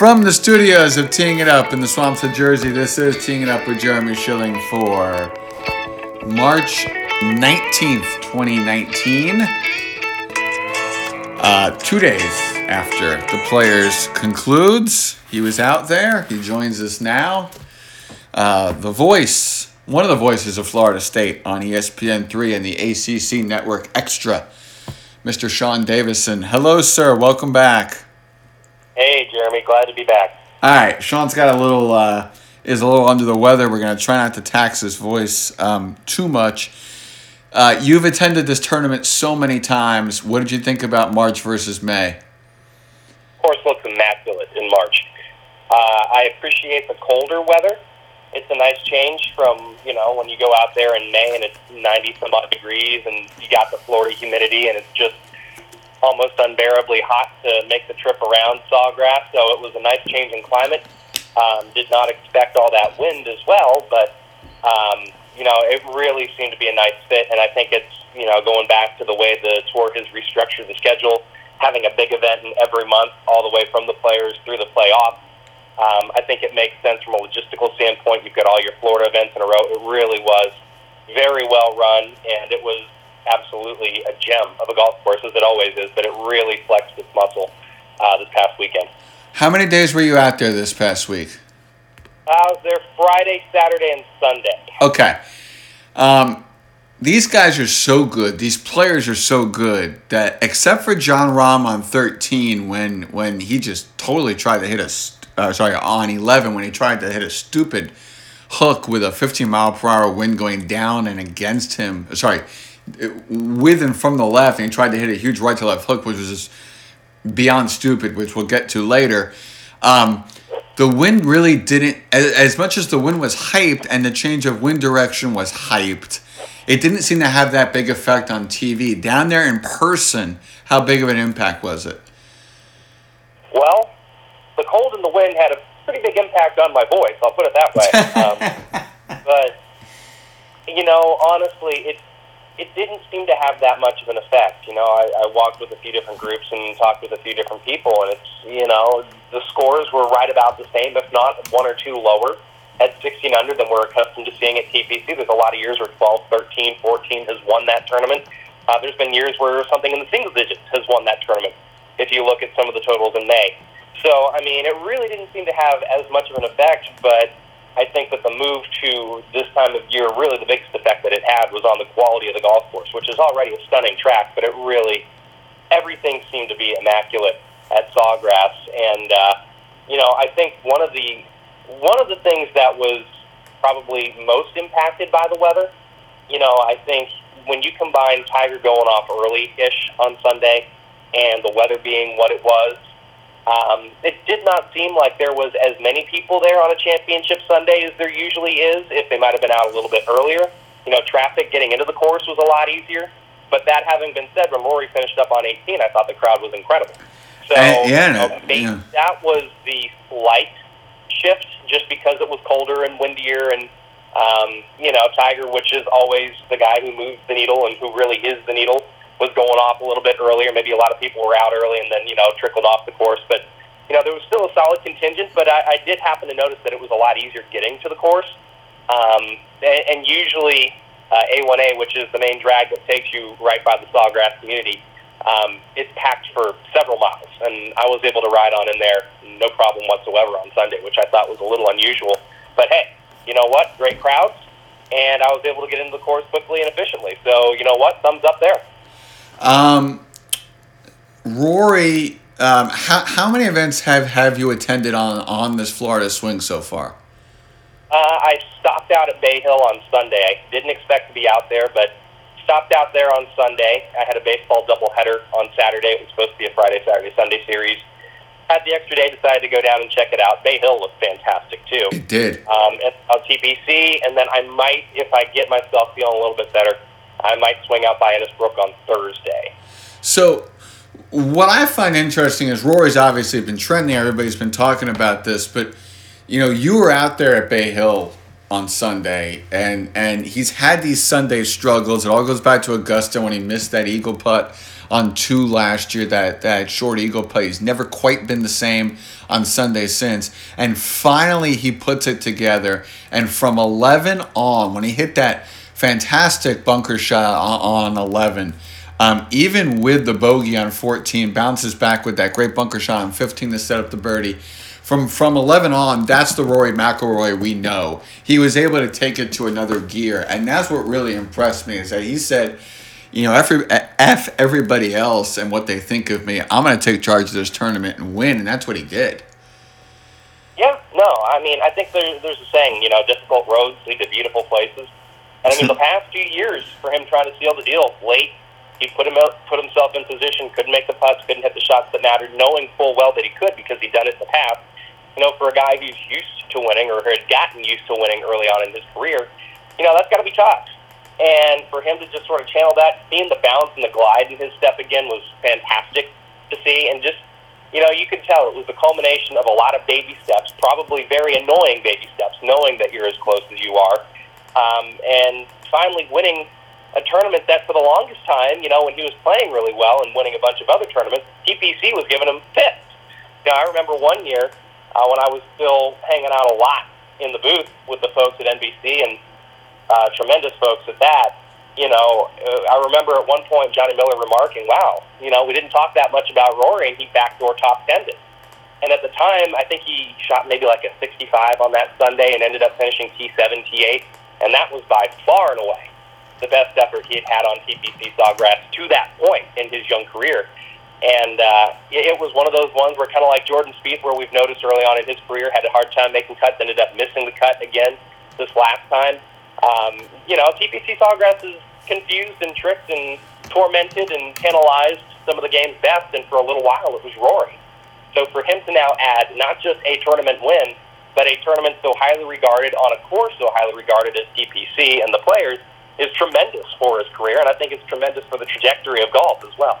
From the studios of Teeing It Up in the swamps of Jersey, this is Teeing It Up with Jeremy Schilling for March 19th, 2019. Uh, two days after the Players concludes, he was out there. He joins us now. Uh, the voice, one of the voices of Florida State on E ESPN3 and the ACC Network Extra, Mr. Sean Davison. Hello, sir. Welcome back. Hey, Jeremy. Glad to be back. All right, Sean's got a little uh, is a little under the weather. We're gonna try not to tax his voice um, too much. Uh, you've attended this tournament so many times. What did you think about March versus May? Of course, looks immaculate in March. Uh, I appreciate the colder weather. It's a nice change from you know when you go out there in May and it's ninety some odd degrees and you got the Florida humidity and it's just almost unbearably hot to make the trip around Sawgrass. So it was a nice change in climate. Um, did not expect all that wind as well, but um, you know it really seemed to be a nice fit. And I think it's you know going back to the way the tour has restructured the schedule, having a big event in every month, all the way from the players through the playoffs. Um, I think it makes sense from a logistical standpoint. You've got all your Florida events in a row. It really was very well run, and it was absolutely a gem of a golf course, as it always is. But it really flexed its muscle uh, this past weekend. How many days were you out there this past week? I was there Friday, Saturday, and Sunday. Okay. Um, these guys are so good. These players are so good that except for Jon Rahm on 13 when when he just totally tried to hit a uh, sorry on 11 when he tried to hit a stupid hook with a 15 mile per hour wind going down and against him. Sorry, with and from the left, and he tried to hit a huge right to left hook, which was just beyond stupid, which we'll get to later. Um, the wind really didn't, as, as much as the wind was hyped and the change of wind direction was hyped, it didn't seem to have that big effect on TV. Down there in person, how big of an impact was it? Well, the cold and the wind had a pretty big impact on my voice. I'll put it that way. um, but you know, honestly, it it didn't seem to have that much of an effect. You know, I, I walked with a few different groups and talked with a few different people, and it's you know the scores were right about the same, if not one or two lower at 16 under than we're accustomed to seeing at TPC. There's a lot of years where 12, 13, 14 has won that tournament. Uh, there's been years where something in the single digits has won that tournament. If you look at some of the totals in May. So, I mean, it really didn't seem to have as much of an effect, but I think that the move to this time of year, really the biggest effect that it had was on the quality of the golf course, which is already a stunning track, but it really, everything seemed to be immaculate at Sawgrass. And, uh, you know, I think one of the, one of the things that was probably most impacted by the weather, you know, I think when you combine Tiger going off early-ish on Sunday and the weather being what it was, um, it did not seem like there was as many people there on a championship Sunday as there usually is. If they might have been out a little bit earlier, you know, traffic getting into the course was a lot easier. But that having been said, when Rory finished up on 18, I thought the crowd was incredible. So Uh, yeah, no, maybe yeah. that was the slight shift, just because it was colder and windier, and um, you know, Tiger, which is always the guy who moves the needle and who really is the needle, was going off a little bit earlier. Maybe a lot of people were out early and then you know trickled off the course, but you know there was still a solid contingent. But I, I did happen to notice that it was a lot easier getting to the course, um, and, and usually uh, A1A, which is the main drag that takes you right by the Sawgrass community, um, it's packed for several miles, and I was able to ride on in there no problem whatsoever on Sunday, which I thought was a little unusual. But hey, you know what? Great crowds, and I was able to get into the course quickly and efficiently. So you know what? Thumbs up there. Um, Rory, um, how, how many events have, have you attended on, on this Florida swing so far? Uh, I stopped out at Bay Hill on Sunday. I didn't expect to be out there, but stopped out there on Sunday. I had a baseball doubleheader on Saturday. It was supposed to be a Friday, Saturday, Sunday series. Had the extra day, decided to go down and check it out. Bay Hill looked fantastic too. It did. Um, and on TPC, and then I might, if I get myself feeling a little bit better, I might swing out by Innisbrook on Thursday. So, what I find interesting is Rory's obviously been trending. Everybody's been talking about this, but you know, you were out there at Bay Hill on Sunday, and and he's had these Sunday struggles. It all goes back to Augusta when he missed that eagle putt on two last year. That that short eagle putt. He's never quite been the same on Sunday since. And finally, he puts it together. And from eleven on, when he hit that fantastic bunker shot on, on eleven. Um, even with the bogey on 14, bounces back with that great bunker shot on 15 to set up the birdie from from 11 on, that's the Rory McIlroy we know. He was able to take it to another gear, and that's what really impressed me is that he said, you know, every f everybody else and what they think of me. I'm going to take charge of this tournament and win, and that's what he did. Yeah, no, I mean, I think there, there's a saying, you know, difficult roads lead to beautiful places. And I mean, the past few years for him trying to seal the deal late, he put him out, put himself in position, couldn't make the putts, couldn't hit the shots that mattered, knowing full well that he could because he'd done it in the past you know, for a guy who's used to winning or had gotten used to winning early on in his career, you know, that's got to be tough. And for him to just sort of channel that, seeing the bounce and the glide in his step again was fantastic to see. And just, you know, you could tell it was the culmination of a lot of baby steps, probably very annoying baby steps, knowing that you're as close as you are. Um, and finally winning a tournament that for the longest time, you know, when he was playing really well and winning a bunch of other tournaments, TPC was giving him fits. Know, I remember one year uh, when I was still hanging out a lot in the booth with the folks at NBC and uh, tremendous folks at that. You know, uh, I remember at one point Johnny Miller remarking, "Wow, you know, we didn't talk that much about Rory, and he backdoor top tended." And at the time, I think he shot maybe like a 65 on that Sunday and ended up finishing T7, T8, and that was by far and away the best effort he had had on TPC Sawgrass to that point in his young career. And uh, it was one of those ones where, kind of like Jordan Spieth, where we've noticed early on in his career, had a hard time making cuts, ended up missing the cut again this last time. Um, you know, TPC Sawgrass is confused and tricked and tormented and penalized some of the game's best, and for a little while it was Rory. So for him to now add not just a tournament win, but a tournament so highly regarded on a course so highly regarded as TPC and the players is tremendous for his career, and I think it's tremendous for the trajectory of golf as well.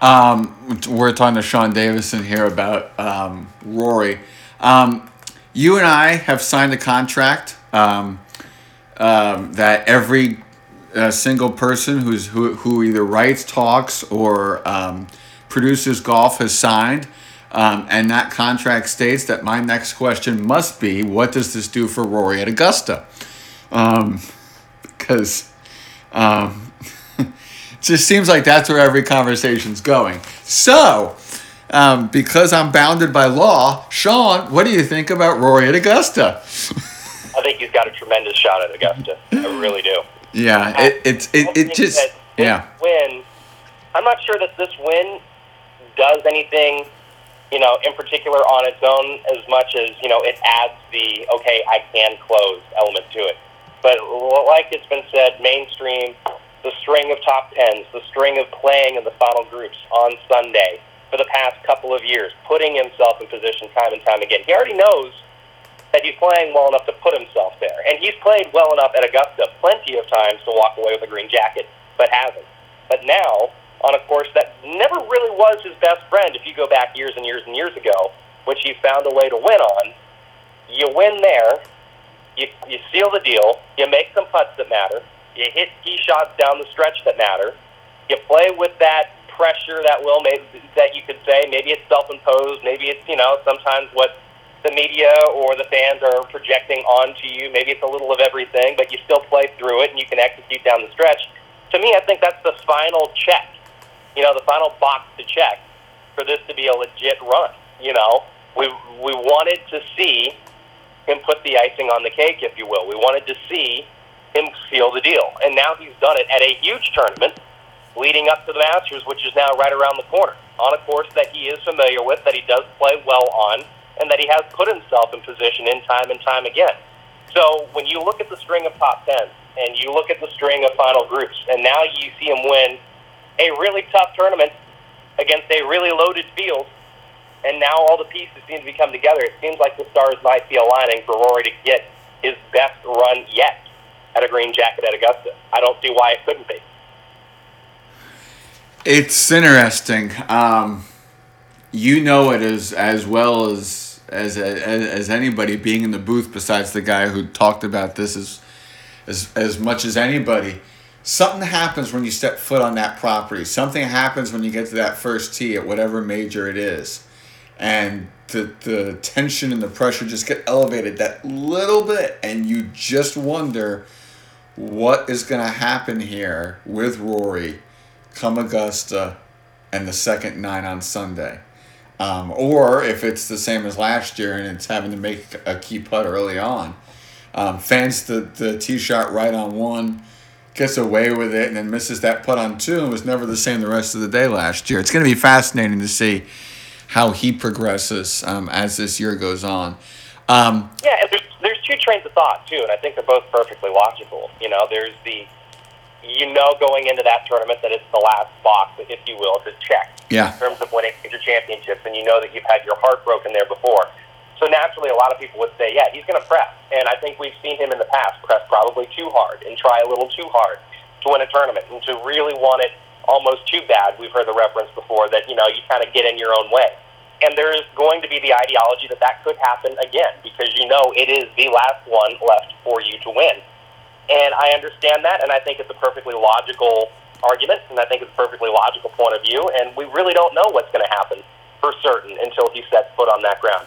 Um, we're talking to Sean Davison here about um, Rory. Um, you and I have signed a contract um, um, that every uh, single person who's who, who either writes, talks, or um, produces golf has signed. And that contract states that my next question must be, what does this do for Rory at Augusta? Because um just seems like that's where every conversation's going. So, um, because I'm bounded by law, Sean, what do you think about Rory at Augusta? I think he's got a tremendous shot at Augusta. I really do. Yeah, it, it's it, it just yeah. Win. I'm not sure that this win does anything, you know, in particular on its own as much as you know it adds the okay I can close element to it. But like it's been said, mainstream the string of top tens, the string of playing in the final groups on Sunday for the past couple of years, putting himself in position time and time again. He already knows that he's playing well enough to put himself there. And he's played well enough at Augusta plenty of times to walk away with a green jacket, but hasn't. But now, on a course that never really was his best friend, if you go back years and years and years ago, which he found a way to win on, you win there, you, you seal the deal, you make some putts that matter, you hit key shots down the stretch that matter. You play with that pressure that will maybe that you could say maybe it's self-imposed, maybe it's you know sometimes what the media or the fans are projecting onto you. Maybe it's a little of everything, but you still play through it and you can execute down the stretch. To me, I think that's the final check. You know, the final box to check for this to be a legit run. You know, we we wanted to see him put the icing on the cake, if you will. We wanted to see him seal the deal. And now he's done it at a huge tournament leading up to the Masters, which is now right around the corner, on a course that he is familiar with, that he does play well on, and that he has put himself in position in time and time again. So when you look at the string of top tens, and you look at the string of final groups, and now you see him win a really tough tournament against a really loaded field, and now all the pieces seem to be coming together. It seems like the stars might be aligning for Rory to get his best run yet at a green jacket at Augusta. I don't see why it couldn't be. It's interesting. Um, you know it as as well as, as as as anybody being in the booth. Besides the guy who talked about this as as as much as anybody. Something happens when you step foot on that property. Something happens when you get to that first tee at whatever major it is. And the, the tension and the pressure just get elevated that little bit, and you just wonder what is going to happen here with Rory come Augusta and the second nine on Sunday. Um, or if it's the same as last year and it's having to make a key putt early on. Um, fans the, the tee shot right on one, gets away with it, and then misses that putt on two and was never the same the rest of the day last year. It's going to be fascinating to see how he progresses um, as this year goes on. Um, yeah, and there's, there's two trains of thought, too, and I think they're both perfectly logical. You know, there's the you know going into that tournament that it's the last box, if you will, to check yeah. in terms of winning major championships, and you know that you've had your heart broken there before. So naturally, a lot of people would say, yeah, he's going to press. And I think we've seen him in the past press probably too hard and try a little too hard to win a tournament and to really want it almost too bad. We've heard the reference before that, you know, you kind of get in your own way. And there's going to be the ideology that that could happen again because you know it is the last one left for you to win. And I understand that, and I think it's a perfectly logical argument, and I think it's a perfectly logical point of view. And we really don't know what's going to happen for certain until he sets foot on that ground.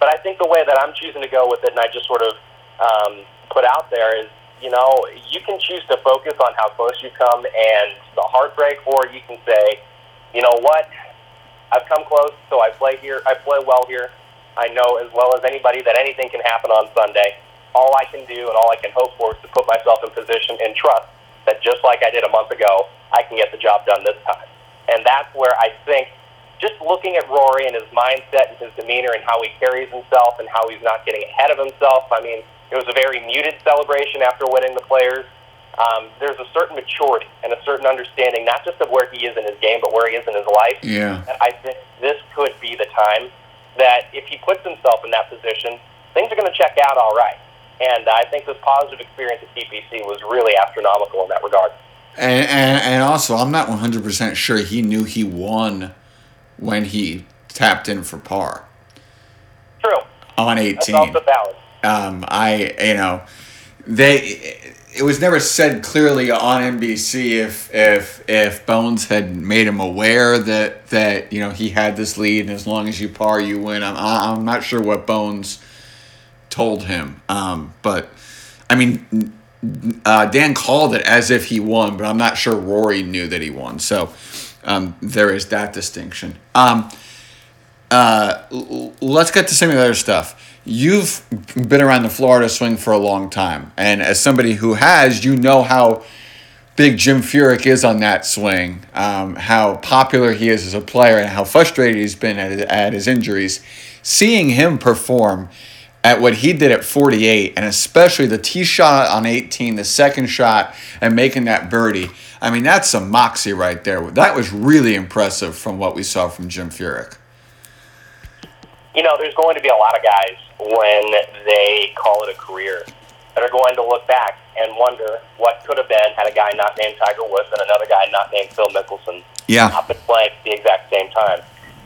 But I think the way that I'm choosing to go with it, and I just sort of um, put out there, is you know you can choose to focus on how close you come and the heartbreak, or you can say, you know what, I've come close, so I play here, I play well here. I know as well as anybody that anything can happen on Sunday all I can do and all I can hope for is to put myself in position and trust that just like I did a month ago, I can get the job done this time. And that's where I think just looking at Rory and his mindset and his demeanor and how he carries himself and how he's not getting ahead of himself. I mean, it was a very muted celebration after winning the players. Um, there's a certain maturity and a certain understanding, not just of where he is in his game, but where he is in his life. Yeah. And I think this could be the time that if he puts himself in that position, things are going to check out all right. And I think this positive experience at TPC was really astronomical in that regard. And, and, and also, I'm not 100% sure he knew he won when he tapped in for par. True. On 18. That's also valid. Um, I, you know, they, it was never said clearly on NBC if, if, if Bones had made him aware that, that, you know, he had this lead and as long as you par, you win. I'm, I'm not sure what Bones told him. Um, but I mean, uh, Dan called it as if he won, but I'm not sure Rory knew that he won. So um, there is that distinction. Um, uh, l- let's get to some of the other stuff. You've been around the Florida swing for a long time, and as somebody who has, you know how big Jim Furyk is on that swing, um, how popular he is as a player, and how frustrated he's been at, at his injuries. Seeing him perform at what he did at 48, and especially the tee shot on 18, the second shot, and making that birdie. I mean, that's some moxie right there. That was really impressive from what we saw from Jim Furyk. You know, there's going to be a lot of guys when they call it a career that are going to look back and wonder what could have been had a guy not named Tiger Woods and another guy not named Phil Mickelson yeah. not been playing at the exact same time.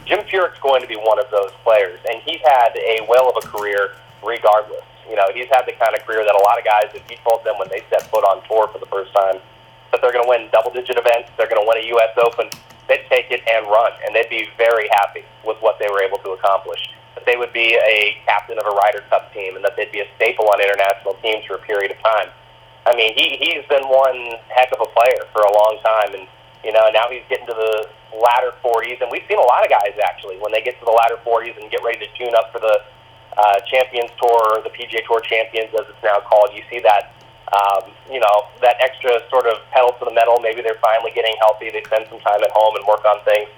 Jim Furyk's going to be one of those players, and he's had a whale of a career regardless. You know, he's had the kind of career that a lot of guys, if you told them when they set foot on tour for the first time that they're going to win double-digit events, they're going to win a U.S. Open, they'd take it and run, and they'd be very happy with what they were able to accomplish. That they would be a captain of a Ryder Cup team, and that they'd be a staple on international teams for a period of time. I mean, he he's been one heck of a player for a long time, and you know now he's getting to the latter 40s, and we've seen a lot of guys actually when they get to the latter 40s and get ready to tune up for the uh, Champions Tour, the PGA Tour Champions, as it's now called. You see that, um, you know, that extra sort of pedal to the metal. Maybe they're finally getting healthy. They spend some time at home and work on things.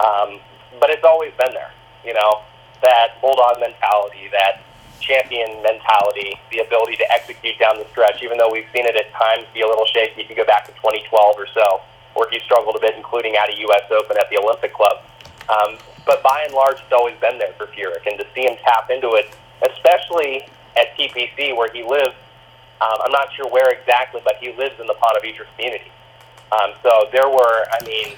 Um, but it's always been there, you know, that bulldog mentality, that champion mentality, the ability to execute down the stretch. Even though we've seen it at times be a little shaky, if you go back to 2012 or so, where he struggled a bit, including at a U.S. Open at the Olympic Club. Um, but by and large, it's always been there for Furyk, and to see him tap into it, especially at TPC where he lives, um, I'm not sure where exactly, but he lives in the Ponte Vedra community. Um, so there were, I mean,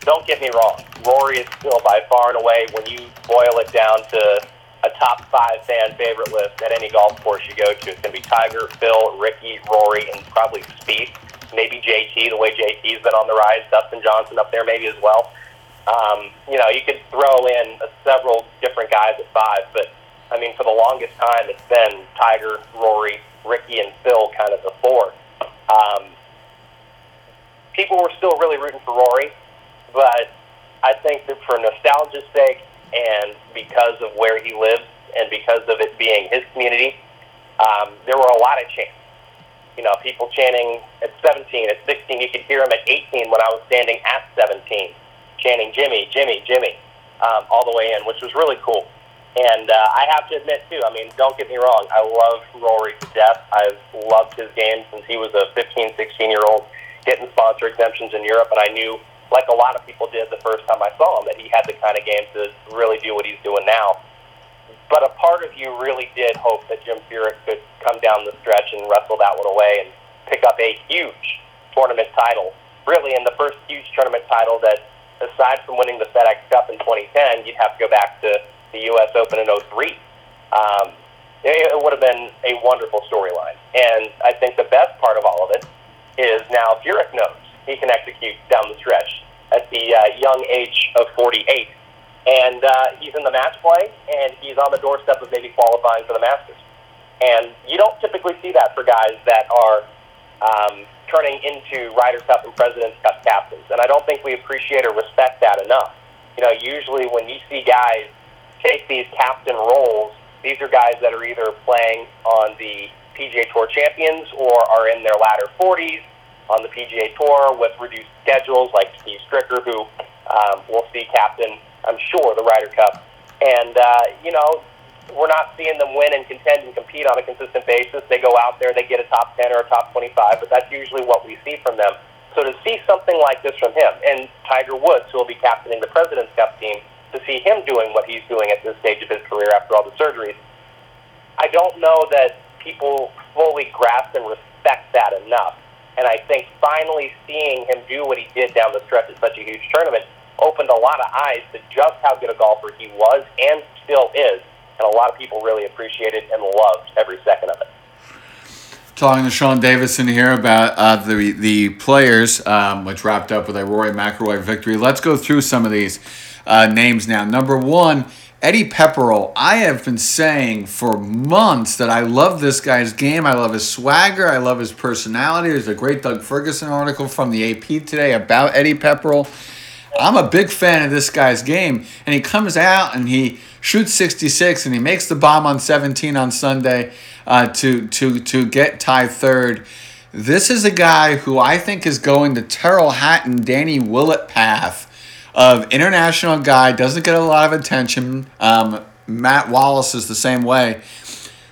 don't get me wrong, Rory is still by far and away, when you boil it down to a top five fan favorite list at any golf course you go to, it's going to be Tiger, Phil, Rickie, Rory, and probably Spieth. maybe JT, the way JT's been on the rise, Dustin Johnson up there maybe as well. Um, you know, you could throw in several different guys at five, but I mean, for the longest time, it's been Tiger, Rory, Rickie, and Phil, kind of the four. Um, people were still really rooting for Rory, but I think that for nostalgia's sake and because of where he lives and because of it being his community, um, there were a lot of chants. You know, people chanting at 17, at 16. You could hear them at 18 when I was standing at 17 chanting Jimmy, Jimmy, Jimmy, um, all the way in, which was really cool. And uh, I have to admit, too, I mean, don't get me wrong, I love Rory to death. I've loved his game since he was a 15, 16 year old getting sponsor exemptions in Europe, and I knew, like a lot of people did the first time I saw him, that he had the kind of game to really do what he's doing now. But a part of you really did hope that Jim Furyk could come down the stretch and wrestle that one away and pick up a huge tournament title. Really, in the first huge tournament title that aside from winning the FedEx Cup in 2010, you'd have to go back to the U.S. Open in 03. Um, it, would have been a wonderful storyline. And I think the best part of all of it is now Furyk knows he can execute down the stretch at the uh, young age of 48. And uh, he's in the match play, and he's on the doorstep of maybe qualifying for the Masters. And you don't typically see that for guys that are um, turning into Ryder Cup and President's Cup captains. And I don't think we appreciate or respect that enough. You know, usually when you see guys take these captain roles, these are guys that are either playing on the PGA Tour champions or are in their latter 40s on the PGA Tour with reduced schedules, like Steve Stricker, who um, will see captain, I'm sure, the Ryder Cup. And, uh, you know, we're not seeing them win and contend and compete on a consistent basis. They go out there, they get a top 10 or a top 25, but that's usually what we see from them. So to see something like this from him, and Tiger Woods, who will be captaining the President's Cup team, to see him doing what he's doing at this stage of his career after all the surgeries, I don't know that people fully grasp and respect that enough. And I think finally seeing him do what he did down the stretch at such a huge tournament opened a lot of eyes to just how good a golfer he was and still is and a lot of people really appreciated and loved every second of it. Talking to Sean Davison here about uh, the the players, um, which wrapped up with a Rory McIlroy victory. Let's go through some of these uh, names now. Number one, Eddie Pepperell. I have been saying for months that I love this guy's game. I love his swagger. I love his personality. There's a great Doug Ferguson article from the AP today about Eddie Pepperell. I'm a big fan of this guy's game, and he comes out and he shoots 66 and he makes the bomb on 17 on Sunday uh, to to to get tied third. This is a guy who I think is going the Tyrrell Hatton, Danny Willett path of international guy, doesn't get a lot of attention. Um, Matt Wallace is the same way,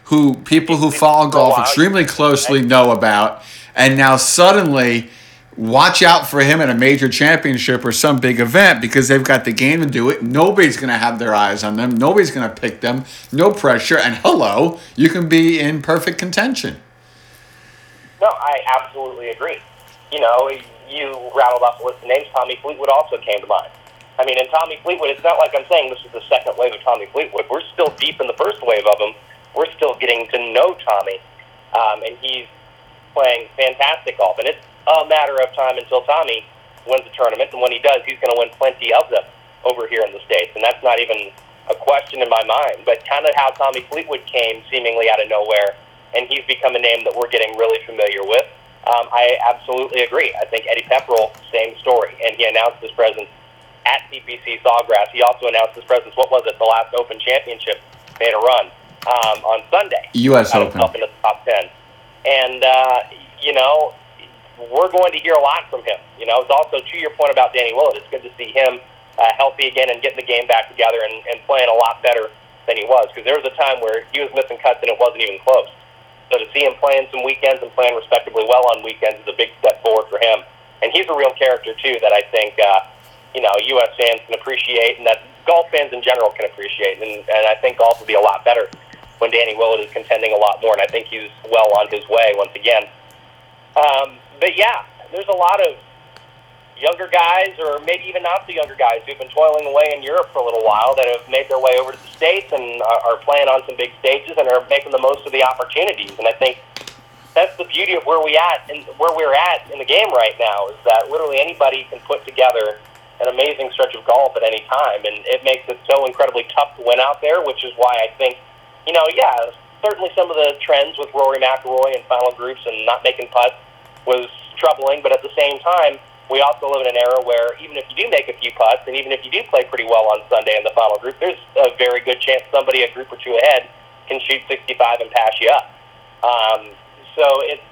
who people who follow golf extremely closely know about, and now suddenly watch out for him at a major championship or some big event because they've got the game to do it. Nobody's going to have their eyes on them. Nobody's going to pick them. No pressure. And hello, you can be in perfect contention. No, I absolutely agree. You know, you rattled off a list of names. Tommy Fleetwood also came to mind. I mean, in Tommy Fleetwood, it's not like I'm saying this is the second wave of Tommy Fleetwood. We're still deep in the first wave of him. We're still getting to know Tommy, um, and he's playing fantastic golf. And it's a matter of time until Tommy wins the tournament, and when he does, he's going to win plenty of them over here in the States. And that's not even a question in my mind, but kind of how Tommy Fleetwood came seemingly out of nowhere, and he's become a name that we're getting really familiar with. Um, I absolutely agree. I think Eddie Pepperell, same story, and he announced his presence at TPC Sawgrass. He also announced his presence. What was it? The last Open Championship made a run um, on Sunday. U.S. Open. Up in the top ten, and uh, you know we're going to hear a lot from him. You know, it's also to your point about Danny Willett. It's good to see him uh, healthy again and getting the game back together and, and playing a lot better than he was. Because there was a time where he was missing cuts and it wasn't even close. So to see him playing some weekends and playing respectably well on weekends is a big step forward for him. And he's a real character too that I think uh, you know U.S. fans can appreciate and that golf fans in general can appreciate. And, and I think golf will be a lot better when Danny Willett is contending a lot more. And I think he's well on his way once again. Um, but yeah, there's a lot of younger guys, or maybe even not so younger guys, who've been toiling away in Europe for a little while that have made their way over to the States and are, are playing on some big stages and are making the most of the opportunities. And I think that's the beauty of where we at and where we're at in the game right now is that literally anybody can put together an amazing stretch of golf at any time, and it makes it so incredibly tough to win out there. Which is why I think, you know, yeah, certainly some of the trends with Rory McIlroy and final groups and not making putts was troubling, but at the same time, we also live in an era where even if you do make a few putts, and even if you do play pretty well on Sunday in the final group, there's a very good chance somebody a group or two ahead can shoot 65 and pass you up. Um, so it's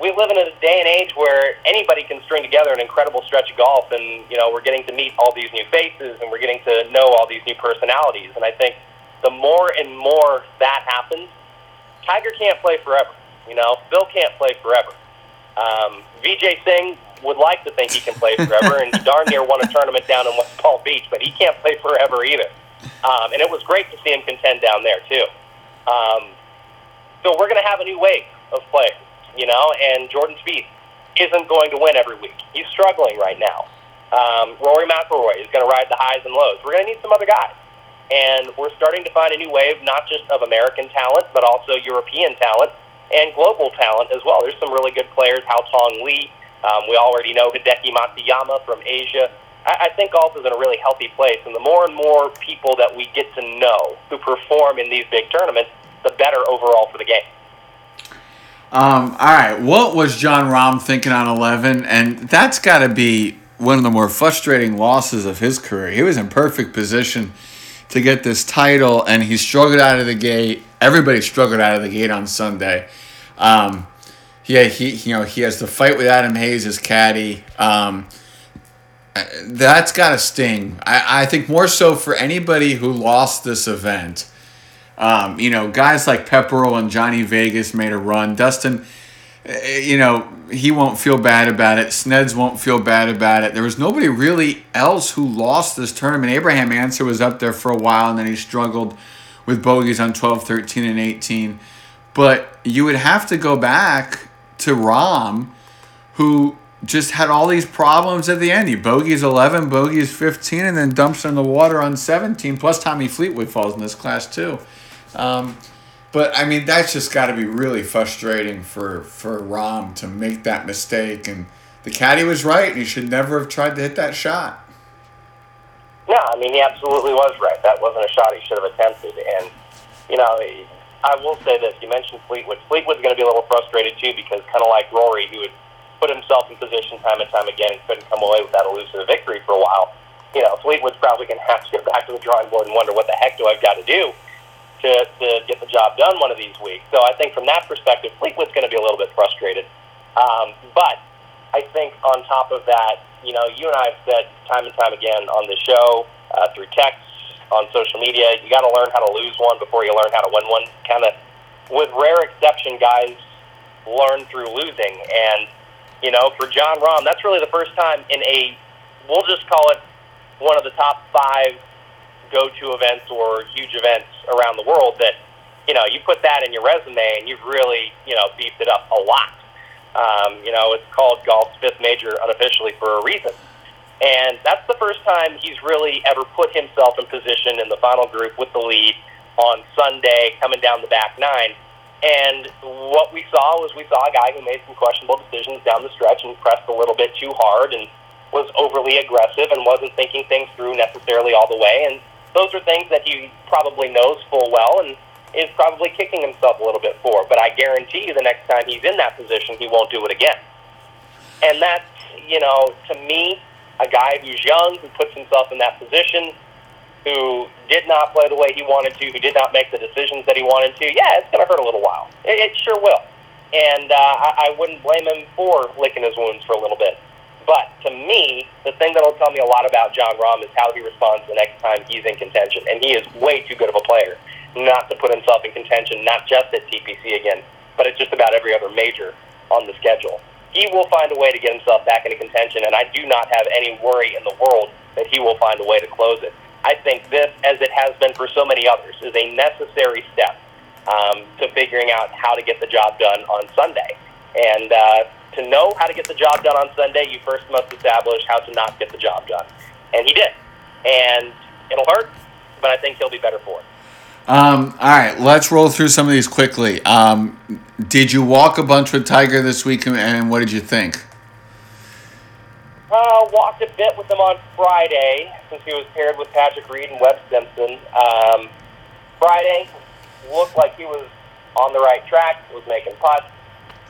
we live in a day and age where anybody can string together an incredible stretch of golf, and you know we're getting to meet all these new faces, and we're getting to know all these new personalities. And I think the more and more that happens, Tiger can't play forever. You know, Phil can't play forever. Um, Vijay Singh would like to think he can play forever, and he darn near won a tournament down in West Palm Beach, but he can't play forever either. Um, and it was great to see him contend down there too. Um, so we're going to have a new wave of players you know, and Jordan Spieth isn't going to win every week. He's struggling right now. Um, Rory McIlroy is going to ride the highs and lows. We're going to need some other guys. And we're starting to find a new wave, not just of American talent, but also European talent and global talent as well. There's some really good players, Haotong Li. Um, we already know Hideki Matsuyama from Asia. I, I think golf is in a really healthy place, and the more and more people that we get to know who perform in these big tournaments, the better overall for the game. Um, all right, what was Jon Rahm thinking on 11? And that's got to be one of the more frustrating losses of his career. He was in perfect position to get this title, and he struggled out of the gate. Everybody struggled out of the gate on Sunday. Um, yeah, he you know he has the fight with Adam Hayes, his caddy. Um, that's got to sting. I, I think more so for anybody who lost this event um, you know, guys like Pepperell and Johnny Vegas made a run. Dustin, eh, you know, he won't feel bad about it. Sneds won't feel bad about it. There was nobody really else who lost this tournament. Abraham Ancer was up there for a while and then he struggled with bogeys on 12, 13, and 18. But you would have to go back to Rahm, who just had all these problems at the end. He bogeys 11, bogeys 15, and then dumps in the water on 17. Plus, Tommy Fleetwood falls in this class, too. Um, but I mean, that's just got to be really frustrating for for Rahm to make that mistake. And the caddy was right; he should never have tried to hit that shot. Yeah, I mean, he absolutely was right. That wasn't a shot he should have attempted. And you know, I will say this: you mentioned Fleetwood. Fleetwood's going to be a little frustrated too because, kind of like Rory, he would put himself in position time and time again and couldn't come away with that elusive victory for a while. You know, Fleetwood's probably going to have to get back to the drawing board and wonder what the heck do I've got to do to, to get the job done one of these weeks. So I think from that perspective, Fleetwood's going to be a little bit frustrated. Um, but I think on top of that, you know, you and I have said time and time again on the show, uh, through texts, on social media, you got to learn how to lose one before you learn how to win one. Kind of, with rare exception, guys learn through losing. And, you know, for Jon Rahm, that's really the first time in a, we'll just call it one of the top five go-to events or huge events around the world that you know you put that in your resume and you've really you know beefed it up a lot. Um, you know, it's called golf's fifth major unofficially for a reason. And that's the first time he's really ever put himself in position in the final group with the lead on Sunday coming down the back nine. And what we saw was we saw a guy who made some questionable decisions down the stretch and pressed a little bit too hard and was overly aggressive and wasn't thinking things through necessarily all the way. And those are things that he probably knows full well and is probably kicking himself a little bit for. But I guarantee you the next time he's in that position, he won't do it again. And that's, you know, to me, a guy who's young, who puts himself in that position, who did not play the way he wanted to, who did not make the decisions that he wanted to, yeah, it's going to hurt a little while. It, it sure will. And uh, I, I wouldn't blame him for licking his wounds for a little bit. But to me, the thing that'll tell me a lot about Jon Rahm is how he responds the next time he's in contention. And he is way too good of a player not to put himself in contention, not just at TPC again, but at just about every other major on the schedule. He will find a way to get himself back into contention, and I do not have any worry in the world that he will find a way to close it. I think this, as it has been for so many others, is a necessary step um, to figuring out how to get the job done on Sunday. And uh, to know how to get the job done on Sunday, you first must establish how to not get the job done. And he did. And it'll hurt, but I think he'll be better for it. Um, all right, let's roll through some of these quickly. Um, did you walk a bunch with Tiger this week, and what did you think? Uh, walked a bit with him on Friday since he was paired with Patrick Reed and Webb Simpson. Um, Friday looked like he was on the right track, was making putts,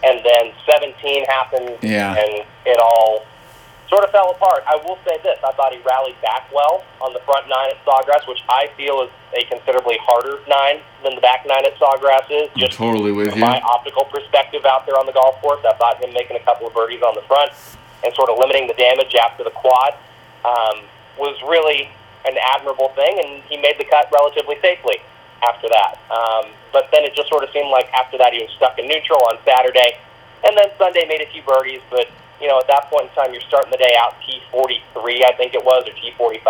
and then 17 happened, Yeah. and it all sort of fell apart. I will say this: I thought he rallied back well on the front nine at Sawgrass, which I feel is a considerably harder nine than the back nine at Sawgrass is. I'm totally with from you. my optical perspective out there on the golf course, I thought him making a couple of birdies on the front and sort of limiting the damage after the quad um, was really an admirable thing, and he made the cut relatively safely after that. Um, but then it just sort of seemed like after that he was stuck in neutral on Saturday, and then Sunday made a few birdies, but you know at that point in time you're starting the day out T43, I think it was, or T45.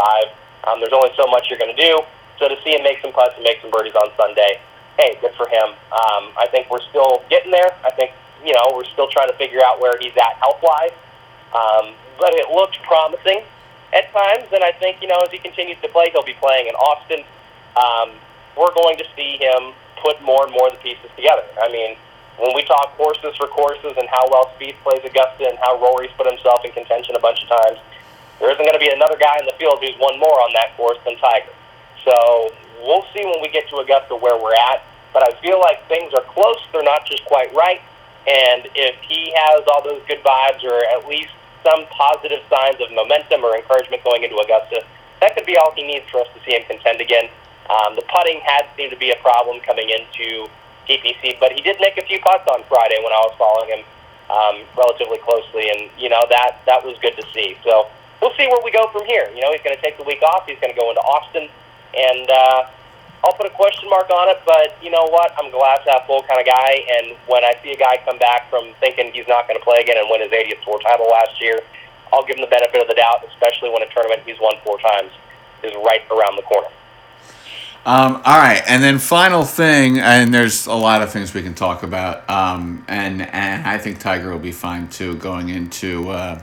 Um, there's only so much you're going to do. So to see him make some putts and make some birdies on Sunday, hey, good for him. Um, I think we're still getting there. I think you know we're still trying to figure out where he's at health wise. Um, but it looked promising at times, and I think you know as he continues to play, he'll be playing in Austin. Um, we're going to see him put more and more of the pieces together. I mean, when we talk horses for courses and how well Spieth plays Augusta and how Rory's put himself in contention a bunch of times, there isn't going to be another guy in the field who's won more on that course than Tiger. So we'll see when we get to Augusta where we're at. But I feel like things are close; they're not just quite right. And if he has all those good vibes, or at least some positive signs of momentum or encouragement going into Augusta, that could be all he needs for us to see him contend again. Um, the putting had seemed to be a problem coming into TPC, but he did make a few putts on Friday when I was following him um, relatively closely, and you know that that was good to see. So we'll see where we go from here. You know, he's going to take the week off. He's going to go into Austin, and uh, I'll put a question mark on it. But you know what? I'm glass half full kind of guy, and when I see a guy come back from thinking he's not going to play again and win his 80th tour title last year, I'll give him the benefit of the doubt, especially when a tournament he's won four times is right around the corner. Um, all right, and then final thing, and there's a lot of things we can talk about, um, and and I think Tiger will be fine too going into uh,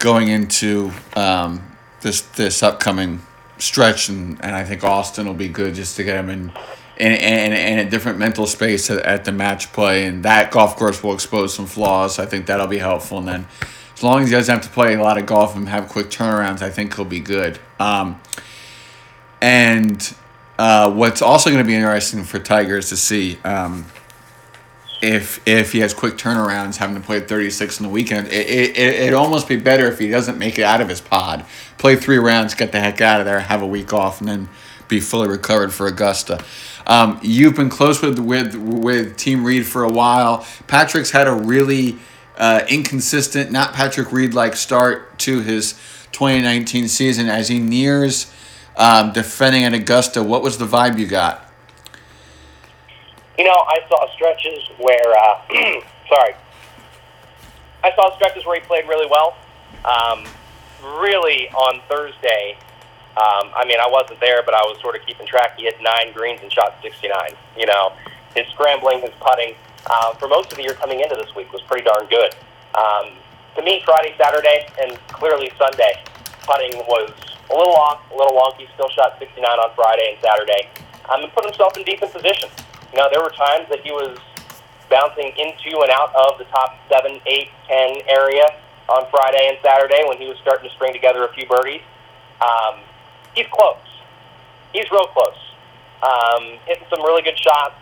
going into um, this this upcoming stretch, and, and I think Austin will be good just to get him in in, in, in a different mental space at, at the match play, and that golf course will expose some flaws. I think that'll be helpful, and then as long as he doesn't have to play a lot of golf and have quick turnarounds, I think he'll be good. Um, and uh, what's also going to be interesting for Tiger is to see um, if if he has quick turnarounds, having to play 36 in the weekend. It, it, it'd almost be better if he doesn't make it out of his pod. Play three rounds, get the heck out of there, have a week off, and then be fully recovered for Augusta. Um, you've been close with, with, with Team Reed for a while. Patrick's had a really uh, inconsistent, not Patrick Reed like start to his 2019 season as he nears um, defending at Augusta. What was the vibe you got? You know, I saw stretches where, uh, sorry, I saw stretches where he played really well. Um, really, on Thursday, um, I mean, I wasn't there, but I was sort of keeping track. He hit nine greens and shot 69. You know, his scrambling, his putting, uh, for most of the year coming into this week was pretty darn good. Um, to me, Friday, Saturday, and clearly Sunday, putting was a little off, a little wonky. Still shot 69 on Friday and Saturday, um, and put himself in decent position. You know, there were times that he was bouncing into and out of the top seven, eight, ten area on Friday and Saturday when he was starting to string together a few birdies. Um, he's close. He's real close. Um, hitting some really good shots.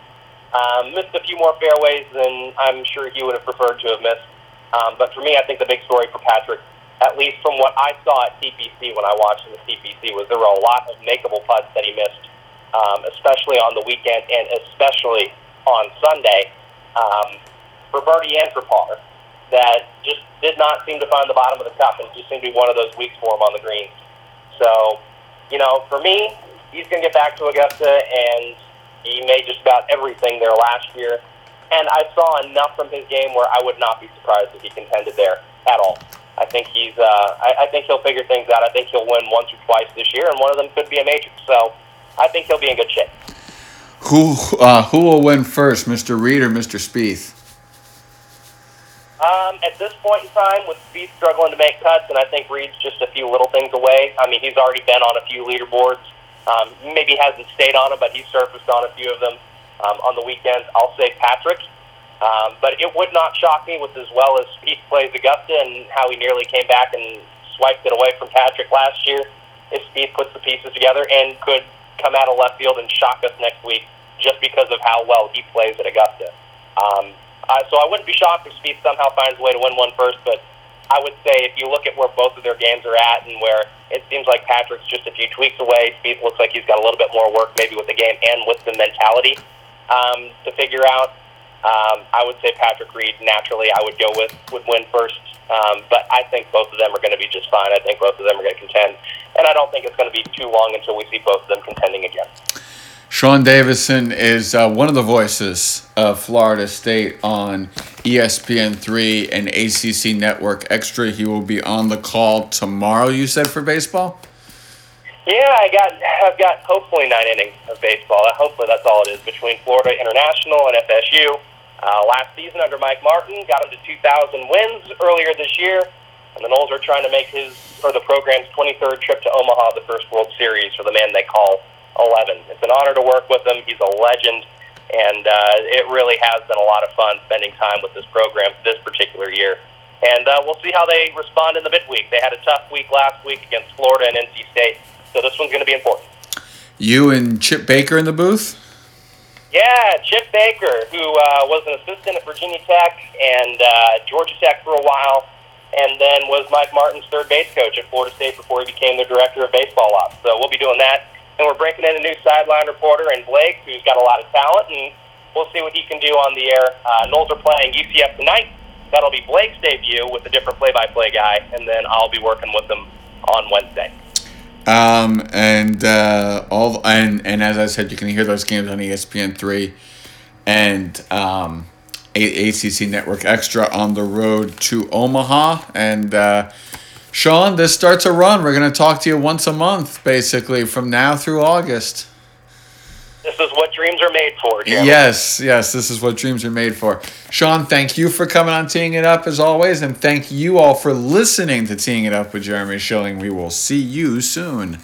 Um, missed a few more fairways than I'm sure he would have preferred to have missed. Um, but for me, I think the big story for Patrick, at least from what I saw at TPC when I watched him at TPC, was there were a lot of makeable putts that he missed, um, especially on the weekend and especially on Sunday um, for birdie and for par. That just did not seem to find the bottom of the cup and just seemed to be one of those weeks for him on the greens. So, you know, for me, he's going to get back to Augusta and he made just about everything there last year. And I saw enough from his game where I would not be surprised if he contended there at all. I think he's. Uh, I, I think he'll figure things out. I think he'll win once or twice this year, and one of them could be a major. So, I think he'll be in good shape. Who uh, who will win first, Mr. Reed or Mr. Spieth? Um, at this point in time, with Spieth struggling to make cuts, and I think Reed's just a few little things away. I mean, he's already been on a few leaderboards. Um, maybe hasn't stayed on them, but he's surfaced on a few of them um, on the weekends. I'll say Patrick. Um, but it would not shock me with as well as Spieth plays Augusta and how he nearly came back and swiped it away from Patrick last year. If Spieth puts the pieces together and could come out of left field and shock us next week just because of how well he plays at Augusta. Um, uh, so I wouldn't be shocked if Spieth somehow finds a way to win one first, but I would say if you look at where both of their games are at and where it seems like Patrick's just a few tweaks away, Spieth looks like he's got a little bit more work maybe with the game and with the mentality um, to figure out. Um, I would say Patrick Reed naturally I would go with would win first, um, but I think both of them are going to be just fine. I think both of them are going to contend, and I don't think it's going to be too long until we see both of them contending again. Sean Davison is uh, one of the voices of Florida State on ESPN3 and ACC Network Extra. He will be on the call tomorrow, you said, for baseball? Yeah, I got I've got hopefully nine innings of baseball. Hopefully that's all it is between Florida International and FSU. Uh, last season under Mike Martin, got him to 2,000 wins earlier this year, and the Noles are trying to make his or the program's 23rd trip to Omaha, the first World Series for the man they call 11. It's an honor to work with him. He's a legend, and uh, it really has been a lot of fun spending time with this program this particular year. And uh, we'll see how they respond in the midweek. They had a tough week last week against Florida and NC State, so this one's going to be important. You and Chip Baker in the booth? Yeah, Chip Baker, who uh, was an assistant at Virginia Tech and uh, Georgia Tech for a while, and then was Mike Martin's third base coach at Florida State before he became the director of baseball ops. So we'll be doing that. And we're breaking in a new sideline reporter in Blake, who's got a lot of talent, and we'll see what he can do on the air. Uh, Noles are playing UCF tonight. That'll be Blake's debut with a different play-by-play guy, and then I'll be working with them on Wednesday. Um, and uh, all and and as I said, you can hear those games on ESPN three, and um, ACC Network Extra on the road to Omaha. And uh, Sean, this starts a run. We're gonna talk to you once a month, basically, from now through August. This is what dreams are made for. Jeremy. Yes, yes, this is what dreams are made for. Sean, thank you for coming on Teeing It Up as always, and thank you all for listening to Teeing It Up with Jeremy Schilling. We will see you soon.